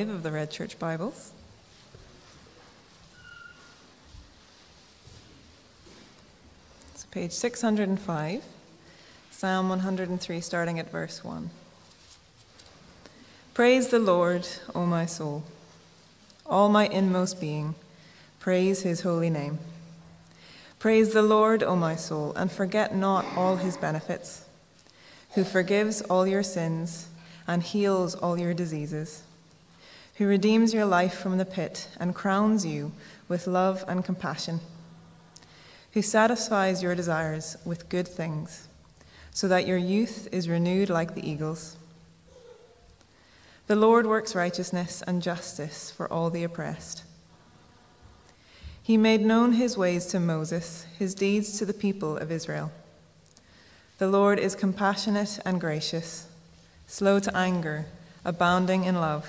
of the Red Church Bibles. So page 605, Psalm 103, starting at verse 1. Praise the Lord, O my soul. All my inmost being, praise his holy name. Praise the Lord, O my soul, and forget not all his benefits, who forgives all your sins and heals all your diseases who redeems your life from the pit and crowns you with love and compassion, who satisfies your desires with good things, so that your youth is renewed like the eagles. The Lord works righteousness and justice for all the oppressed. He made known his ways to Moses, his deeds to the people of Israel. The Lord is compassionate and gracious, slow to anger, abounding in love.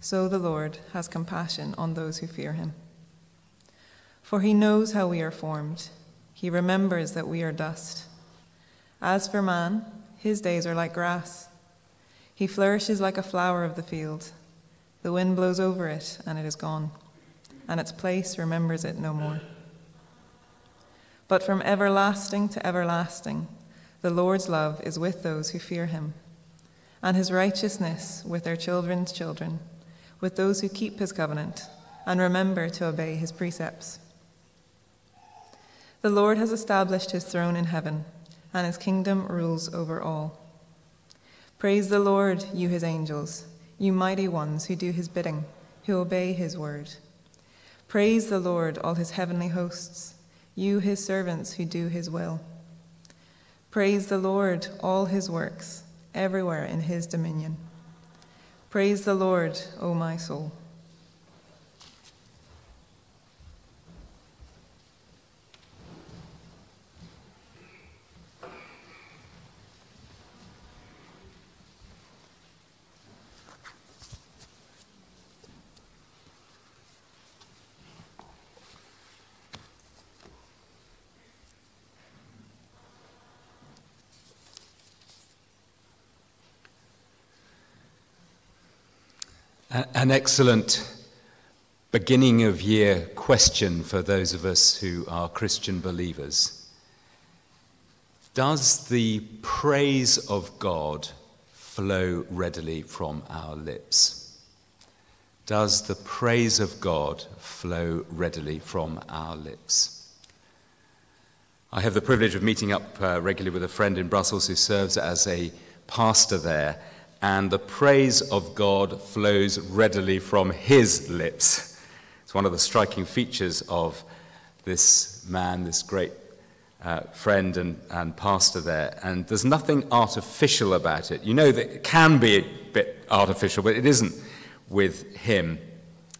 so the Lord has compassion on those who fear him. For he knows how we are formed, he remembers that we are dust. As for man, his days are like grass. He flourishes like a flower of the field. The wind blows over it, and it is gone, and its place remembers it no more. But from everlasting to everlasting, the Lord's love is with those who fear him, and his righteousness with their children's children with those who keep his covenant and remember to obey his precepts. The Lord has established his throne in heaven, and his kingdom rules over all. Praise the Lord, you his angels, you mighty ones who do his bidding, who obey his word. Praise the Lord, all his heavenly hosts, you his servants who do his will. Praise the Lord, all his works, everywhere in his dominion. Praise the Lord, O my soul. An excellent beginning of year question for those of us who are Christian believers. Does the praise of God flow readily from our lips? Does the praise of God flow readily from our lips? I have the privilege of meeting up uh, regularly with a friend in Brussels who serves as a pastor there and the praise of God flows readily from his lips. It's one of the striking features of this man, this great uh, friend and, and pastor there. And there's nothing artificial about it. You know that it can be a bit artificial, but it isn't with him.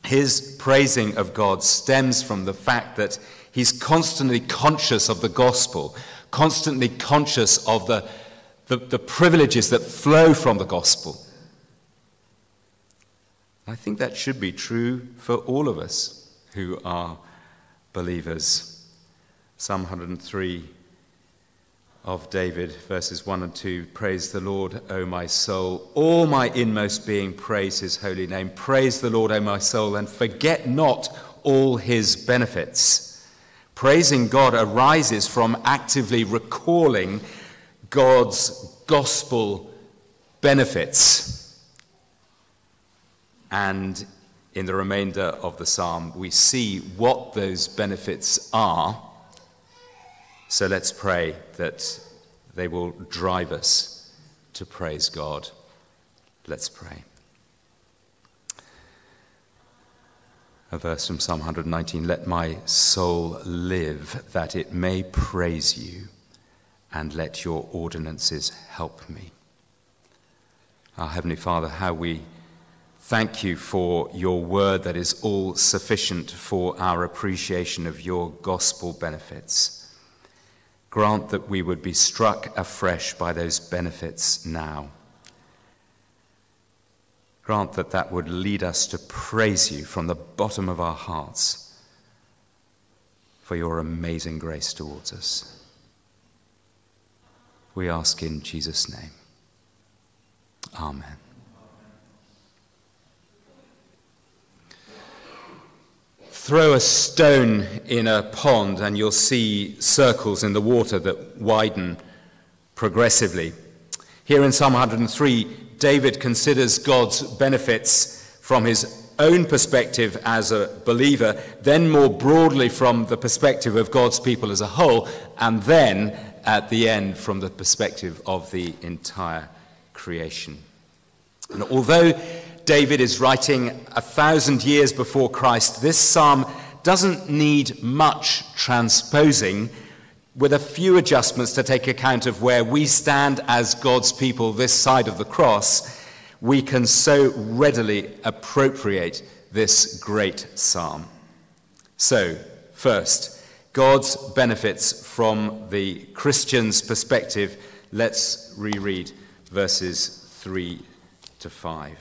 His praising of God stems from the fact that he's constantly conscious of the gospel, constantly conscious of the the, the privileges that flow from the gospel. I think that should be true for all of us who are believers. Psalm 103 of David, verses 1 and 2 Praise the Lord, O my soul. All my inmost being, praise his holy name. Praise the Lord, O my soul, and forget not all his benefits. Praising God arises from actively recalling God's gospel benefits. And in the remainder of the psalm, we see what those benefits are. So let's pray that they will drive us to praise God. Let's pray. A verse from Psalm 119 Let my soul live that it may praise you and let your ordinances help me. Our Heavenly Father, how we Thank you for your word that is all sufficient for our appreciation of your gospel benefits. Grant that we would be struck afresh by those benefits now. Grant that that would lead us to praise you from the bottom of our hearts for your amazing grace towards us. We ask in Jesus' name. Amen. Throw a stone in a pond and you'll see circles in the water that widen progressively. Here in Psalm 103, David considers God's benefits from his own perspective as a believer, then more broadly from the perspective of God's people as a whole, and then at the end from the perspective of the entire creation. And although David is writing a thousand years before Christ, this psalm doesn't need much transposing, with a few adjustments to take account of where we stand as God's people this side of the cross. We can so readily appropriate this great psalm. So, first, God's benefits from the Christian's perspective. Let's reread verses 3 to 5.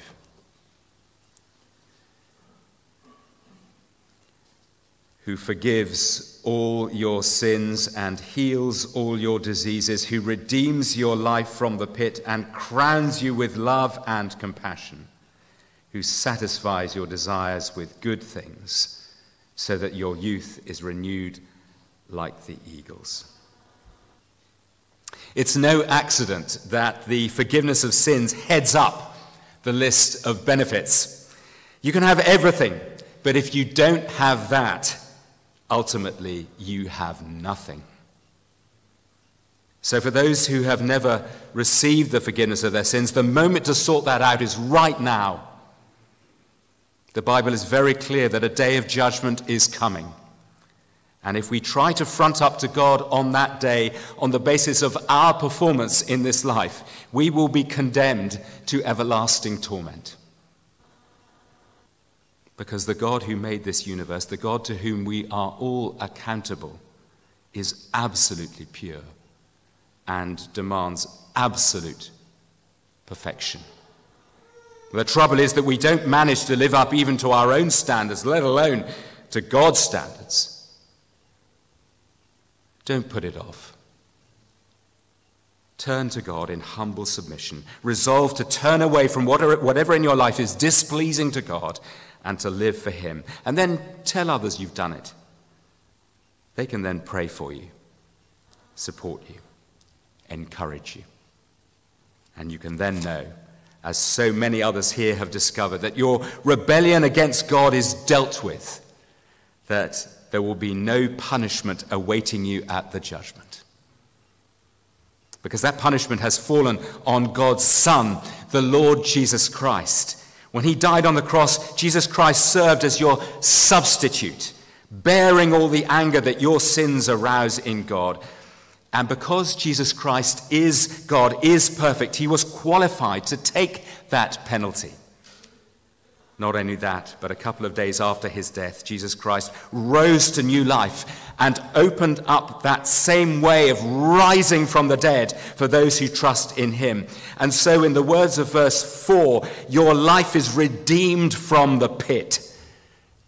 who forgives all your sins and heals all your diseases, who redeems your life from the pit and crowns you with love and compassion, who satisfies your desires with good things, so that your youth is renewed like the eagles. It's no accident that the forgiveness of sins heads up the list of benefits. You can have everything, but if you don't have that, ultimately you have nothing. So, for those who have never received the forgiveness of their sins, the moment to sort that out is right now. The Bible is very clear that a day of judgment is coming. And if we try to front up to God on that day on the basis of our performance in this life, we will be condemned to everlasting torment. Because the God who made this universe, the God to whom we are all accountable, is absolutely pure and demands absolute perfection. The trouble is that we don't manage to live up even to our own standards, let alone to God's standards. Don't put it off. Turn to God in humble submission. Resolve to turn away from whatever in your life is displeasing to God and to live for Him. And then tell others you've done it. They can then pray for you, support you, encourage you. And you can then know, as so many others here have discovered, that your rebellion against God is dealt with, that there will be no punishment awaiting you at the judgment. Because that punishment has fallen on God's Son, the Lord Jesus Christ. When he died on the cross, Jesus Christ served as your substitute, bearing all the anger that your sins arouse in God. And because Jesus Christ is God, is perfect, he was qualified to take that penalty. Not only that, but a couple of days after his death, Jesus Christ rose to new life and opened up that same way of rising from the dead for those who trust in him. And so, in the words of verse 4, your life is redeemed from the pit,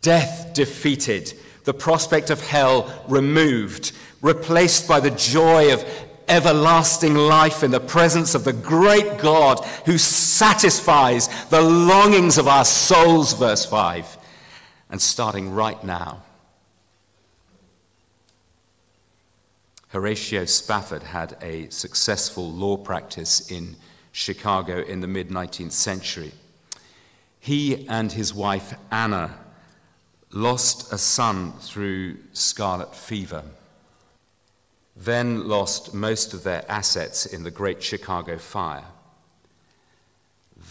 death defeated, the prospect of hell removed, replaced by the joy of everlasting life in the presence of the great God who satisfies the longings of our souls, verse 5. And starting right now, Horatio Spafford had a successful law practice in Chicago in the mid 19th century. He and his wife Anna lost a son through scarlet fever then lost most of their assets in the Great Chicago Fire,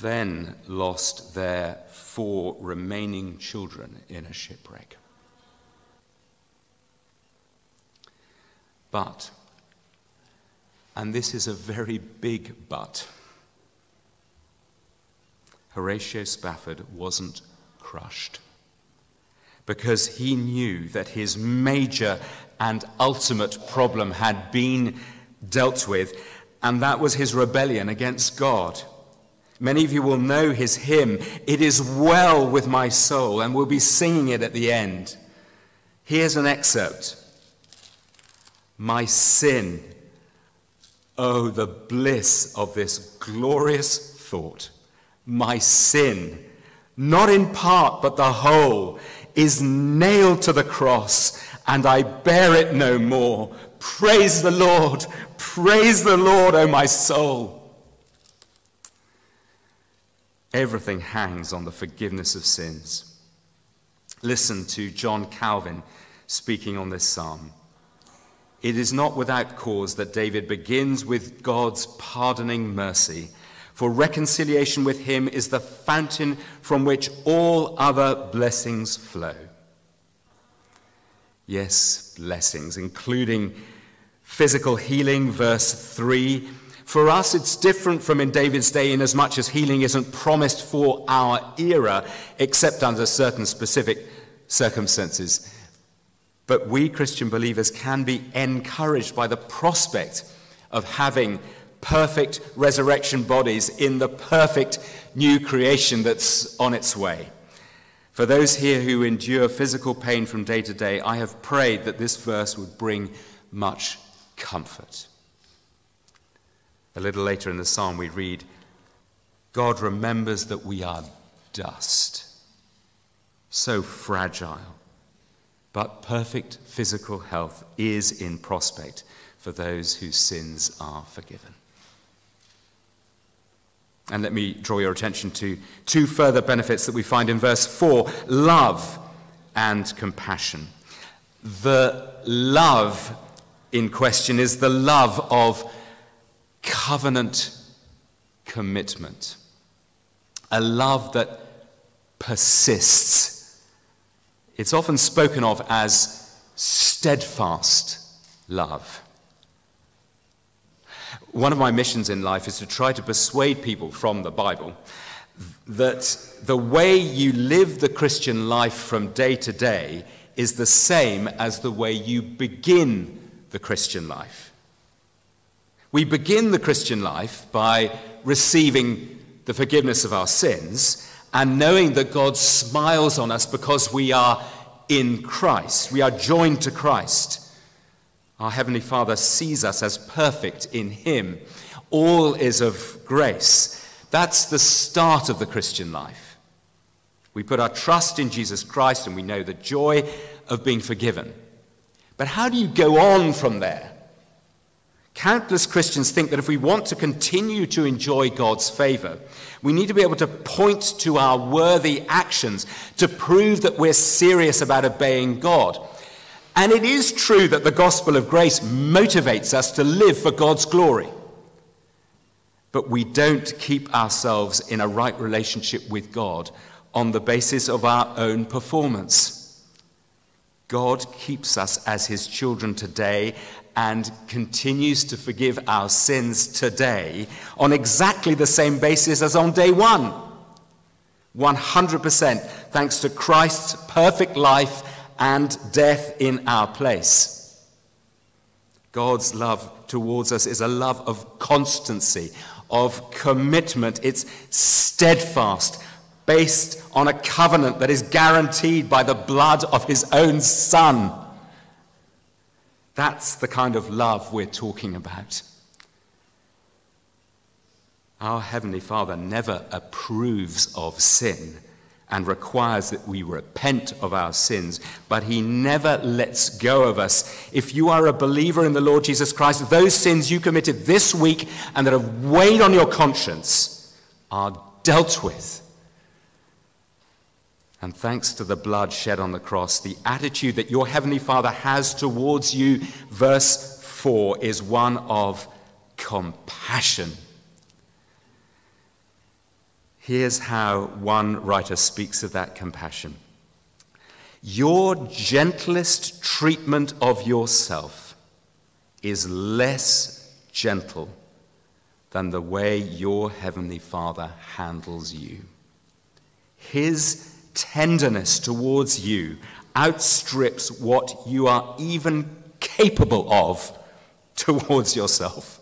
then lost their four remaining children in a shipwreck. But, and this is a very big but, Horatio Spafford wasn't crushed because he knew that his major and ultimate problem had been dealt with, and that was his rebellion against God. Many of you will know his hymn, It is Well with My Soul, and we'll be singing it at the end. Here's an excerpt My sin, oh, the bliss of this glorious thought. My sin, not in part, but the whole, is nailed to the cross, and I bear it no more. Praise the Lord, praise the Lord, O my soul. Everything hangs on the forgiveness of sins. Listen to John Calvin speaking on this psalm. It is not without cause that David begins with God's pardoning mercy, for reconciliation with him is the fountain from which all other blessings flow. Yes, blessings, including physical healing, verse 3 for us, it's different from in David's day in as much as healing isn't promised for our era, except under certain specific circumstances. But we Christian believers can be encouraged by the prospect of having perfect resurrection bodies in the perfect new creation that's on its way. For those here who endure physical pain from day to day, I have prayed that this verse would bring much comfort. A little later in the psalm, we read, God remembers that we are dust, so fragile, but perfect physical health is in prospect for those whose sins are forgiven. And let me draw your attention to two further benefits that we find in verse 4 love and compassion. The love in question is the love of covenant commitment, a love that persists. It's often spoken of as steadfast love. One of my missions in life is to try to persuade people from the Bible that the way you live the Christian life from day to day is the same as the way you begin the Christian life. We begin the Christian life by receiving the forgiveness of our sins and knowing that God smiles on us because we are in Christ. We are joined to Christ. Our Heavenly Father sees us as perfect in Him. All is of grace. That's the start of the Christian life. We put our trust in Jesus Christ and we know the joy of being forgiven. But how do you go on from there? Countless Christians think that if we want to continue to enjoy God's favor, we need to be able to point to our worthy actions to prove that we're serious about obeying God. And it is true that the gospel of grace motivates us to live for God's glory. But we don't keep ourselves in a right relationship with God on the basis of our own performance. God keeps us as his children today and continues to forgive our sins today on exactly the same basis as on day one. 100% thanks to Christ's perfect life and death in our place. God's love towards us is a love of constancy, of commitment. It's steadfast, based on a covenant that is guaranteed by the blood of his own Son. That's the kind of love we're talking about. Our Heavenly Father never approves of sin and requires that we repent of our sins, but He never lets go of us. If you are a believer in the Lord Jesus Christ, those sins you committed this week and that have weighed on your conscience are dealt with. And thanks to the blood shed on the cross, the attitude that your Heavenly Father has towards you, verse 4, is one of compassion. Here's how one writer speaks of that compassion Your gentlest treatment of yourself is less gentle than the way your Heavenly Father handles you. His tenderness towards you outstrips what you are even capable of towards yourself.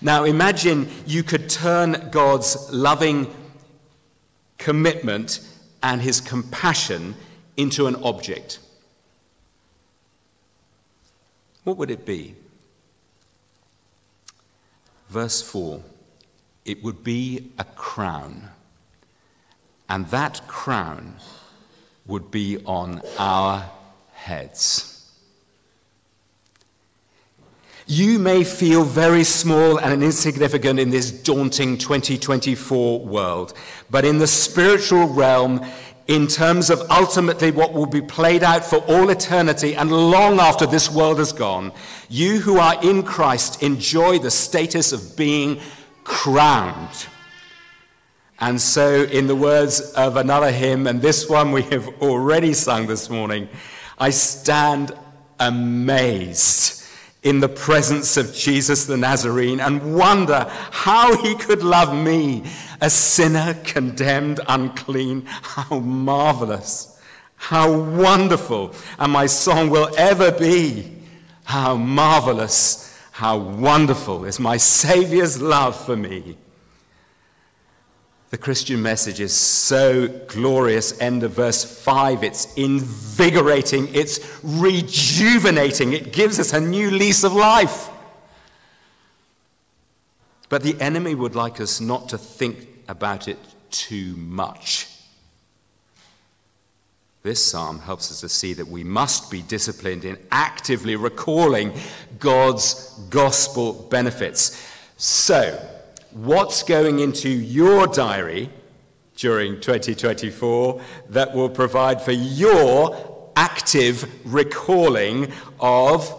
Now imagine you could turn God's loving commitment and his compassion into an object. What would it be? Verse 4 it would be a crown, and that crown would be on our heads. You may feel very small and insignificant in this daunting 2024 world, but in the spiritual realm, in terms of ultimately what will be played out for all eternity and long after this world is gone, you who are in Christ enjoy the status of being crowned. And so, in the words of another hymn, and this one we have already sung this morning, I stand amazed in the presence of Jesus the Nazarene and wonder how he could love me, a sinner condemned unclean. How marvelous, how wonderful, and my song will ever be. How marvelous, how wonderful is my Saviour's love for me. The Christian message is so glorious. End of verse 5. It's invigorating, it's rejuvenating, it gives us a new lease of life. But the enemy would like us not to think about it too much. This psalm helps us to see that we must be disciplined in actively recalling God's gospel benefits. So, what's going into your diary during 2024 that will provide for your active recalling of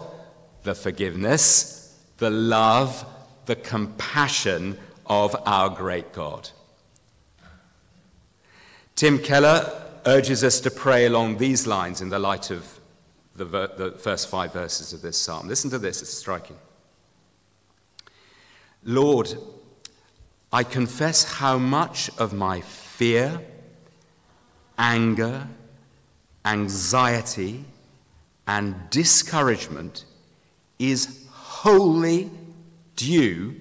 the forgiveness, the love, the compassion of our great God. Tim Keller urges us to pray along these lines in the light of the, ver- the first five verses of this psalm. Listen to this, it's striking. Lord, I confess how much of my fear, anger, anxiety, and discouragement is wholly due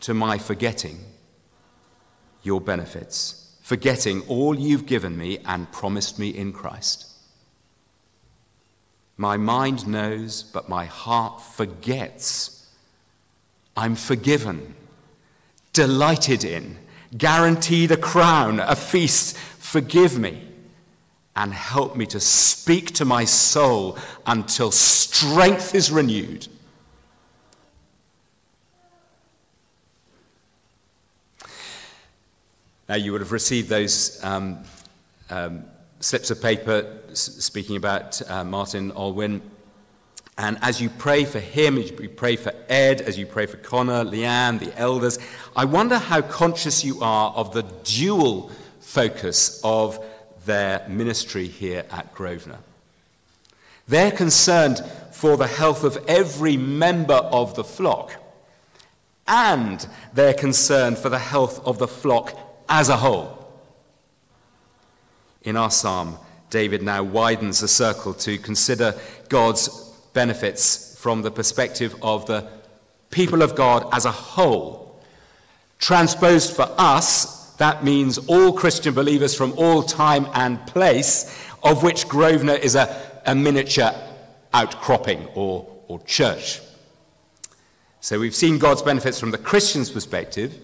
to my forgetting your benefits, forgetting all you've given me and promised me in Christ. My mind knows, but my heart forgets. I'm forgiven delighted in, guaranteed a crown, a feast. Forgive me and help me to speak to my soul until strength is renewed. Now, you would have received those um, um, slips of paper speaking about uh, Martyn Olwyn. And as you pray for him, as you pray for Ed, as you pray for Connor, Leanne, the elders, I wonder how conscious you are of the dual focus of their ministry here at Grosvenor. They're concerned for the health of every member of the flock, and they're concerned for the health of the flock as a whole. In our psalm, David now widens the circle to consider God's benefits from the perspective of the people of God as a whole. Transposed for us, that means all Christian believers from all time and place, of which Grosvenor is a, a miniature outcropping or, or church. So we've seen God's benefits from the Christian's perspective.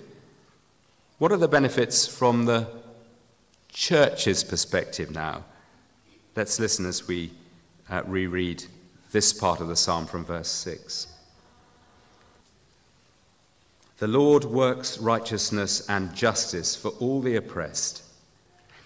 What are the benefits from the church's perspective now? Let's listen as we uh, reread this part of the psalm from verse 6. The Lord works righteousness and justice for all the oppressed.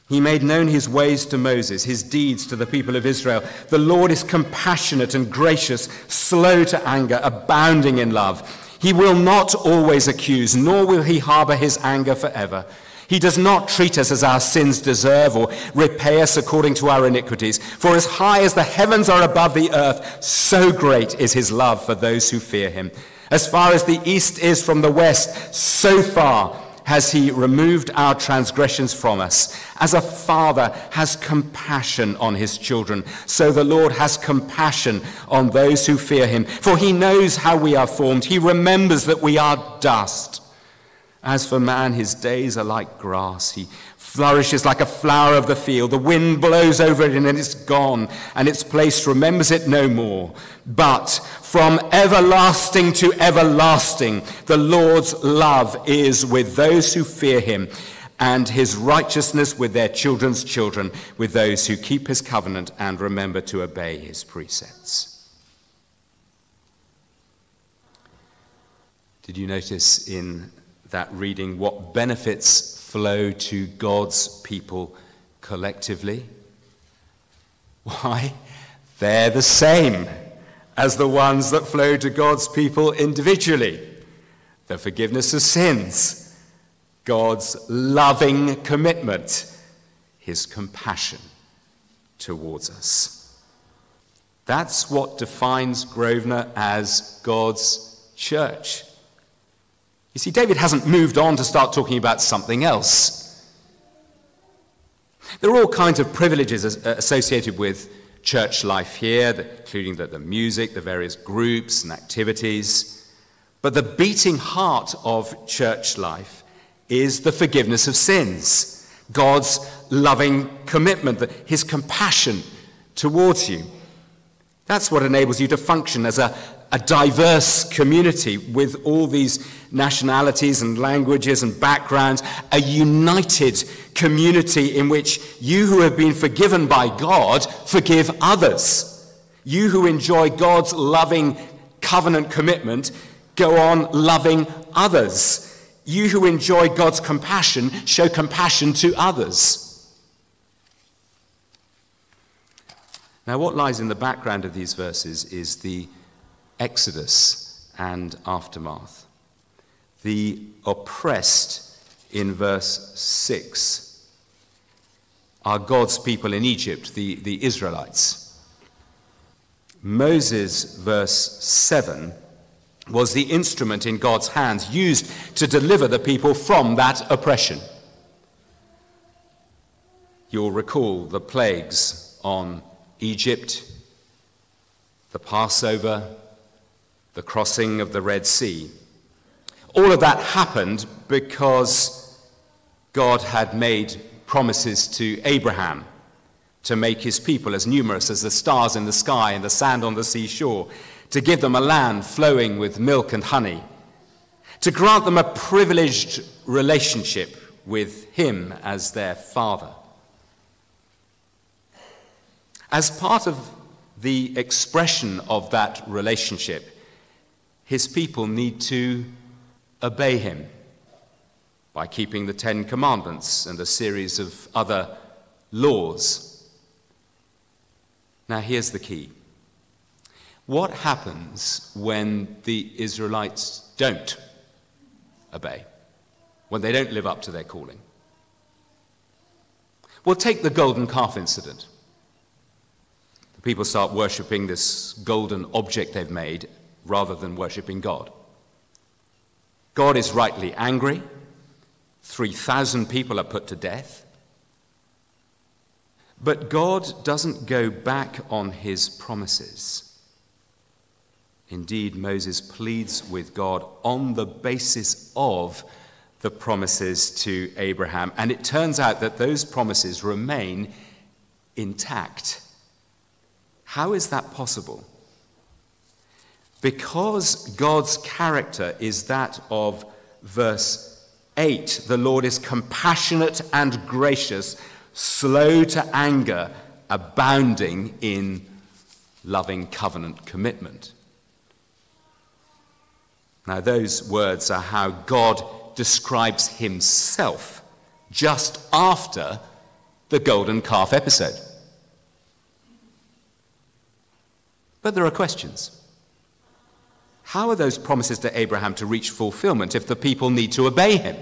He made known his ways to Moses, his deeds to the people of Israel. The Lord is compassionate and gracious, slow to anger, abounding in love. He will not always accuse, nor will he harbor his anger forever. He does not treat us as our sins deserve or repay us according to our iniquities. For as high as the heavens are above the earth, so great is his love for those who fear him. As far as the east is from the west, so far has he removed our transgressions from us. As a father has compassion on his children, so the Lord has compassion on those who fear him. For he knows how we are formed, he remembers that we are dust. As for man, his days are like grass. He flourishes like a flower of the field. The wind blows over it and it's gone, and its place remembers it no more. But from everlasting to everlasting, the Lord's love is with those who fear him, and his righteousness with their children's children, with those who keep his covenant and remember to obey his precepts. Did you notice in that reading what benefits flow to God's people collectively? Why? They're the same as the ones that flow to God's people individually the forgiveness of sins, God's loving commitment, his compassion towards us. That's what defines Grosvenor as God's church. You see, David hasn't moved on to start talking about something else. There are all kinds of privileges uh, associated with church life here, including the, the music, the various groups and activities. But the beating heart of church life is the forgiveness of sins, God's loving commitment, his compassion towards you. That's what enables you to function as a, a diverse community with all these nationalities and languages and backgrounds, a united community in which you who have been forgiven by God forgive others. You who enjoy God's loving covenant commitment go on loving others. You who enjoy God's compassion show compassion to others. Now, what lies in the background of these verses is the Exodus and aftermath. The oppressed in verse 6 are God's people in Egypt, the, the Israelites. Moses, verse 7, was the instrument in God's hands used to deliver the people from that oppression. You'll recall the plagues on Egypt, the Passover, the crossing of the Red Sea. All of that happened because God had made promises to Abraham to make his people as numerous as the stars in the sky and the sand on the seashore, to give them a land flowing with milk and honey, to grant them a privileged relationship with him as their father. As part of the expression of that relationship, his people need to obey him by keeping the Ten Commandments and a series of other laws. Now, here's the key what happens when the Israelites don't obey, when they don't live up to their calling? Well, take the golden calf incident. The people start worshipping this golden object they've made rather than worshipping God. God is rightly angry. 3,000 people are put to death. But God doesn't go back on his promises. Indeed, Moses pleads with God on the basis of the promises to Abraham. And it turns out that those promises remain intact. How is that possible? Because God's character is that of verse 8 the Lord is compassionate and gracious, slow to anger, abounding in loving covenant commitment. Now, those words are how God describes himself just after the golden calf episode. But there are questions. How are those promises to Abraham to reach fulfillment if the people need to obey him?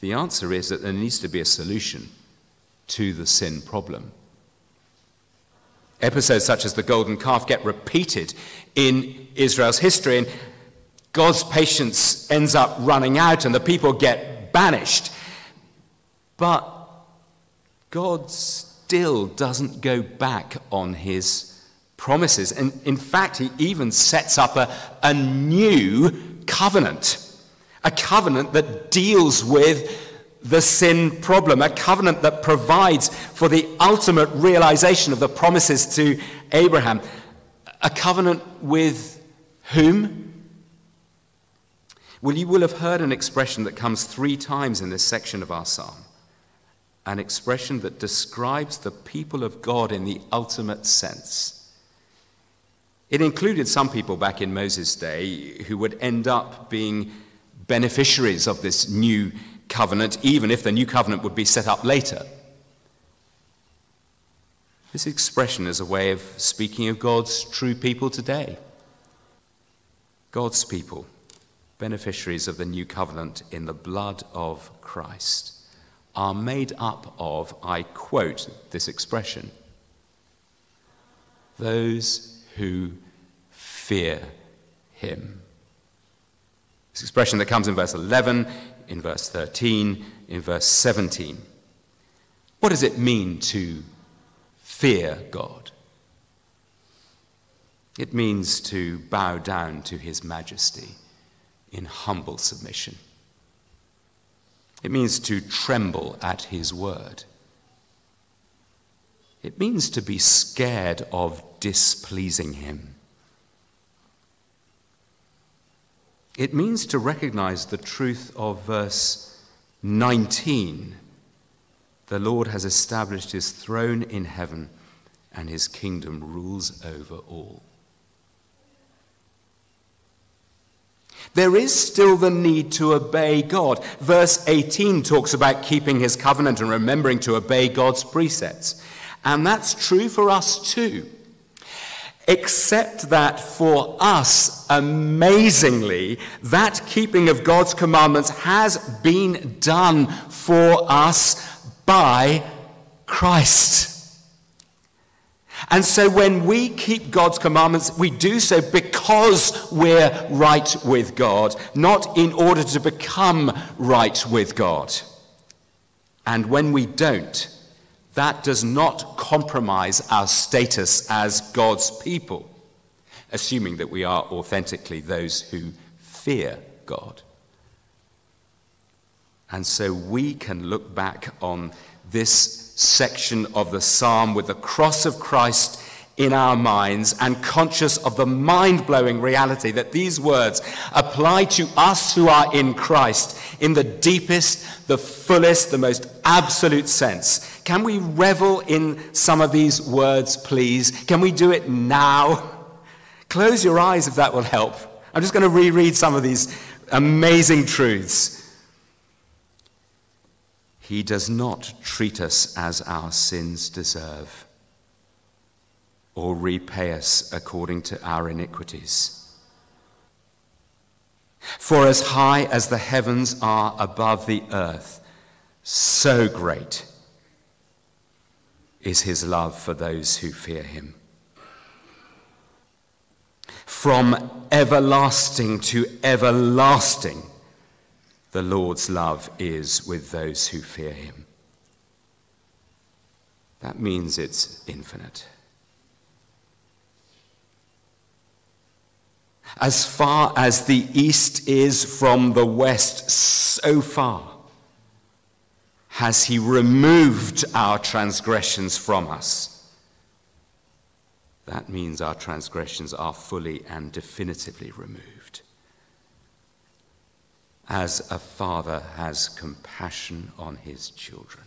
The answer is that there needs to be a solution to the sin problem. Episodes such as the golden calf get repeated in Israel's history, and God's patience ends up running out, and the people get banished. But God still doesn't go back on his promises. And in fact, he even sets up a, a new covenant, a covenant that deals with the sin problem, a covenant that provides for the ultimate realization of the promises to Abraham. A covenant with whom? Well, you will have heard an expression that comes three times in this section of our psalm an expression that describes the people of God in the ultimate sense. It included some people back in Moses' day who would end up being beneficiaries of this new covenant, even if the new covenant would be set up later. This expression is a way of speaking of God's true people today. God's people, beneficiaries of the new covenant in the blood of Christ are made up of, I quote this expression, those who fear him. This expression that comes in verse 11, in verse 13, in verse 17. What does it mean to fear God? It means to bow down to his majesty in humble submission. It means to tremble at his word. It means to be scared of displeasing him. It means to recognize the truth of verse 19. The Lord has established his throne in heaven, and his kingdom rules over all. There is still the need to obey God. Verse 18 talks about keeping his covenant and remembering to obey God's precepts. And that's true for us too. Except that for us, amazingly, that keeping of God's commandments has been done for us by Christ. And so when we keep God's commandments, we do so because we're right with God, not in order to become right with God. And when we don't, that does not compromise our status as God's people, assuming that we are authentically those who fear God. And so we can look back on this section of the psalm with the cross of Christ in our minds and conscious of the mind blowing reality that these words apply to us who are in Christ in the deepest, the fullest, the most absolute sense. Can we revel in some of these words, please? Can we do it now? Close your eyes if that will help. I'm just going to reread some of these amazing truths. He does not treat us as our sins deserve or repay us according to our iniquities. For as high as the heavens are above the earth, so great is his love for those who fear him. From everlasting to everlasting, the Lord's love is with those who fear him. That means it's infinite. As far as the east is from the west, so far has he removed our transgressions from us. That means our transgressions are fully and definitively removed as a father has compassion on his children.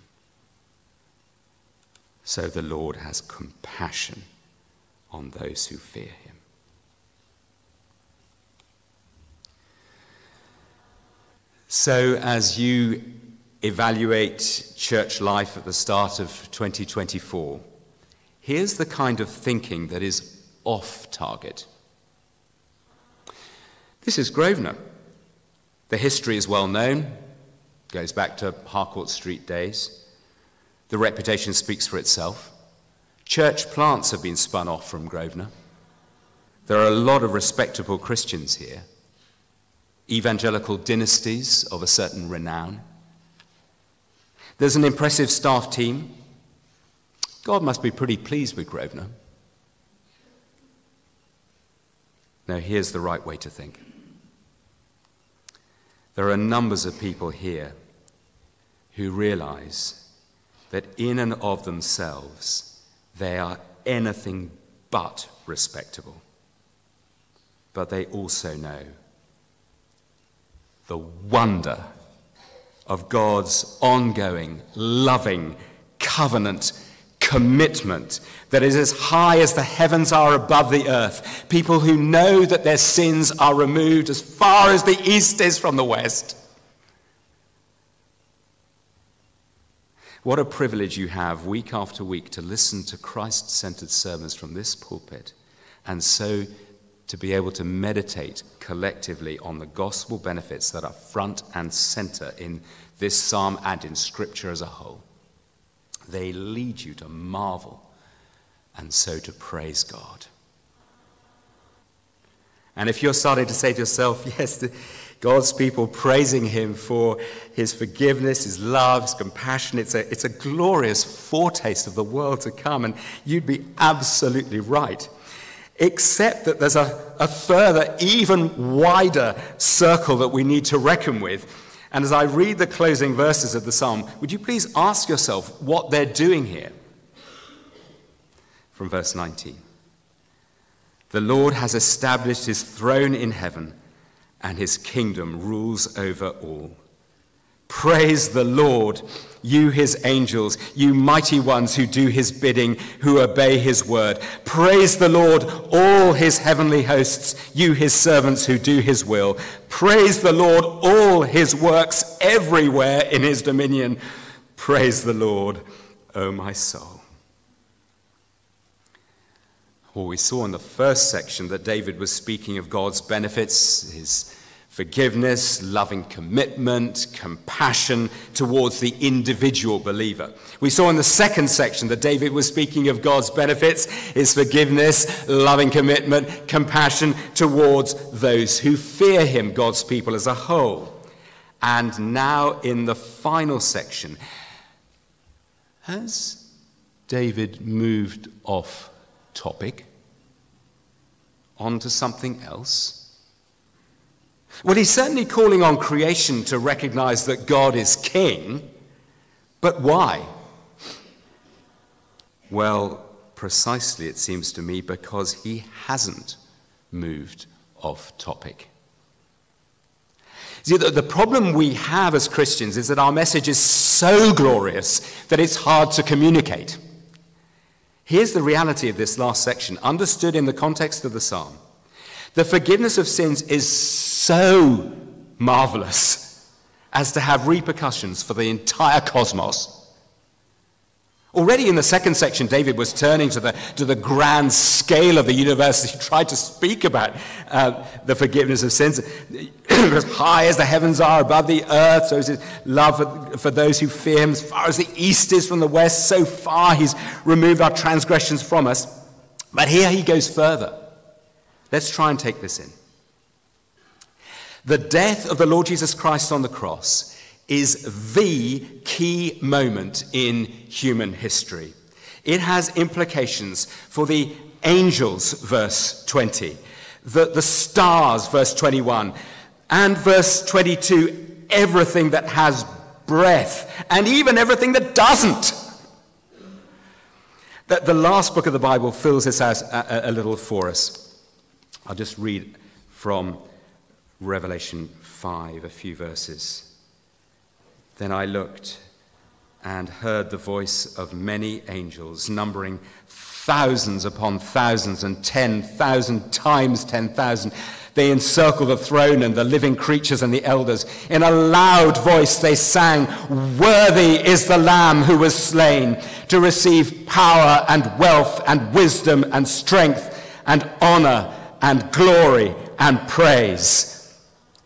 So the Lord has compassion on those who fear him. So, as you evaluate church life at the start of 2024, here's the kind of thinking that is off target. This is Grosvenor. The history is well known, goes back to Harcourt Street days. The reputation speaks for itself. Church plants have been spun off from Grosvenor. There are a lot of respectable Christians here, evangelical dynasties of a certain renown. There's an impressive staff team. God must be pretty pleased with Grosvenor. Now, here's the right way to think. There are numbers of people here who realize that in and of themselves they are anything but respectable but they also know the wonder of God's ongoing, loving covenant commitment that is as high as the heavens are above the earth. People who know that their sins are removed as far as the east is from the west. What a privilege you have week after week to listen to Christ centered sermons from this pulpit and so to be able to meditate collectively on the gospel benefits that are front and center in this psalm and in Scripture as a whole. They lead you to marvel and so to praise God. And if you're starting to say to yourself, yes, God's people praising Him for His forgiveness, His love, His compassion, it's a, it's a glorious foretaste of the world to come, and you'd be absolutely right except that there's a, a further, even wider circle that we need to reckon with. And as I read the closing verses of the psalm, would you please ask yourself what they're doing here? From verse 19 The Lord has established his throne in heaven, and his kingdom rules over all. Praise the Lord, you his angels, you mighty ones who do his bidding, who obey his word. Praise the Lord, all his heavenly hosts, you his servants who do his will. Praise the Lord, all his works everywhere in his dominion. Praise the Lord, O my soul. Well, we saw in the first section that David was speaking of God's benefits, his forgiveness, loving commitment, compassion towards the individual believer. We saw in the second section that David was speaking of God's benefits, his forgiveness, loving commitment, compassion towards those who fear him, God's people as a whole. And now in the final section, has David moved off topic onto something else? Well, he's certainly calling on creation to recognize that God is king, but why? Well, precisely, it seems to me, because he hasn't moved off topic. See, the, the problem we have as Christians is that our message is so glorious that it's hard to communicate. Here's the reality of this last section, understood in the context of the psalm. The forgiveness of sins is so marvelous as to have repercussions for the entire cosmos. Already in the second section, David was turning to the, to the grand scale of the universe. He tried to speak about uh, the forgiveness of sins. as high as the heavens are above the earth, so is his love for, for those who fear him. As far as the east is from the west, so far he's removed our transgressions from us. But here he goes further. Let's try and take this in. The death of the Lord Jesus Christ on the cross is the key moment in human history. It has implications for the angels, verse 20, the, the stars, verse 21, and verse 22, everything that has breath, and even everything that doesn't. That the last book of the Bible fills this out a, a little for us. I'll just read from Revelation 5, a few verses. Then I looked and heard the voice of many angels, numbering thousands upon thousands and 10,000 times 10,000. They encircled the throne and the living creatures and the elders. In a loud voice they sang, Worthy is the Lamb who was slain to receive power and wealth and wisdom and strength and honor and glory and praise.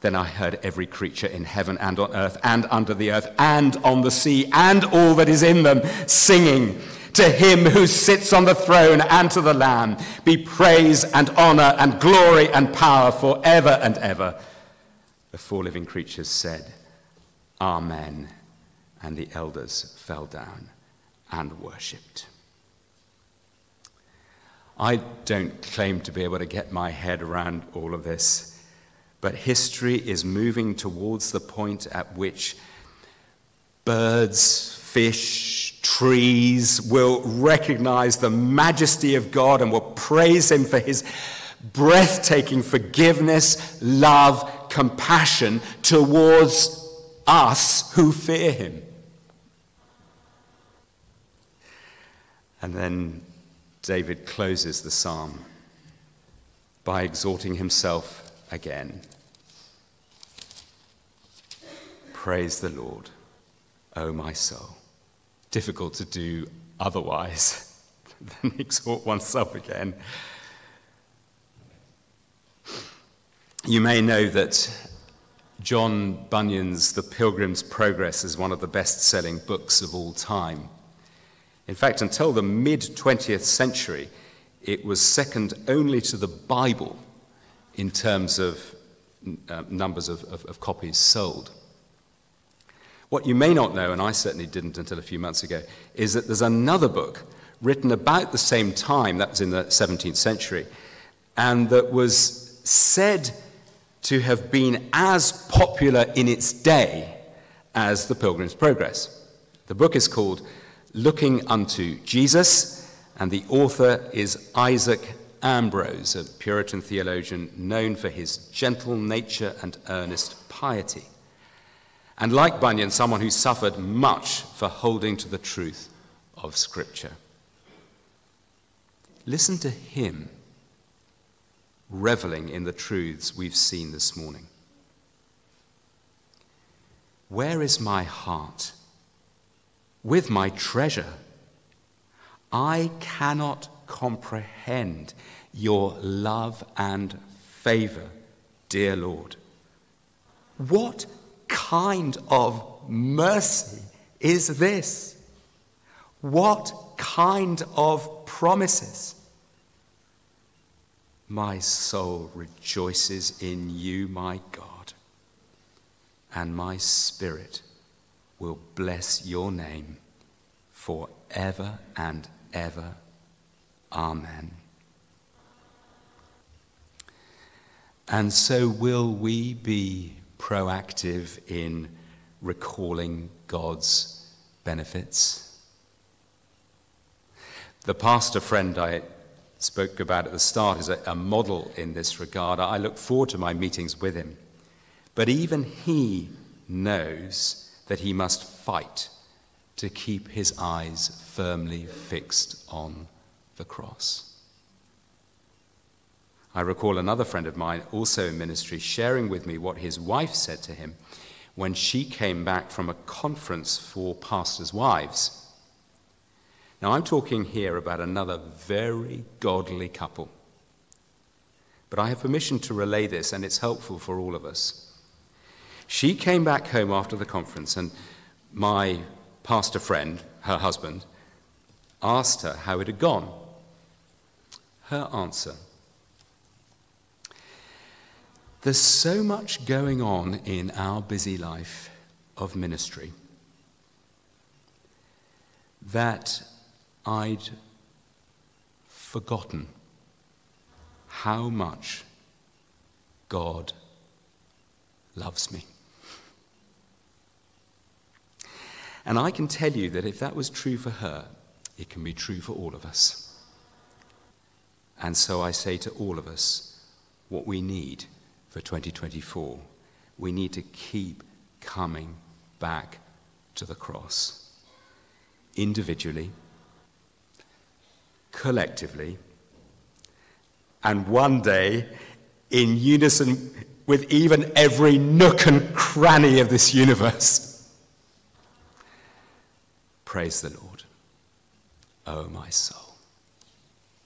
Then I heard every creature in heaven and on earth and under the earth and on the sea and all that is in them singing To him who sits on the throne and to the Lamb be praise and honor and glory and power forever and ever. The four living creatures said, Amen. And the elders fell down and worshipped. I don't claim to be able to get my head around all of this, but history is moving towards the point at which birds, fish, trees will recognize the majesty of God and will praise Him for His breathtaking forgiveness, love, compassion towards us who fear Him. And then David closes the psalm by exhorting himself again. Praise the Lord, O my soul. Difficult to do otherwise than exhort oneself again. You may know that John Bunyan's The Pilgrim's Progress is one of the best selling books of all time. In fact, until the mid 20th century, it was second only to the Bible in terms of uh, numbers of, of, of copies sold. What you may not know, and I certainly didn't until a few months ago, is that there's another book written about the same time, that was in the 17th century, and that was said to have been as popular in its day as The Pilgrim's Progress. The book is called Looking Unto Jesus, and the author is Isaac Ambrose, a Puritan theologian known for his gentle nature and earnest piety. And like Bunyan, someone who suffered much for holding to the truth of Scripture. Listen to him reveling in the truths we've seen this morning. Where is my heart? With my treasure. I cannot comprehend your love and favor, dear Lord. What kind of mercy is this? What kind of promises? My soul rejoices in you, my God, and my spirit will bless your name forever and ever. Amen. And so, will we be proactive in recalling God's benefits? The pastor friend I spoke about at the start is a, a, model in this regard. I look forward to my meetings with him. But even he knows that he must fight to keep his eyes firmly fixed on the cross. I recall another friend of mine, also in ministry, sharing with me what his wife said to him when she came back from a conference for pastors' wives. Now, I'm talking here about another very godly couple. But I have permission to relay this, and it's helpful for all of us. She came back home after the conference, and my pastor friend, her husband, asked her how it had gone. Her answer There's so much going on in our busy life of ministry that I'd forgotten how much God loves me. And I can tell you that if that was true for her, it can be true for all of us. And so I say to all of us what we need for 2024 we need to keep coming back to the cross. Individually, collectively, and one day in unison with even every nook and cranny of this universe. Praise the Lord, O oh my soul.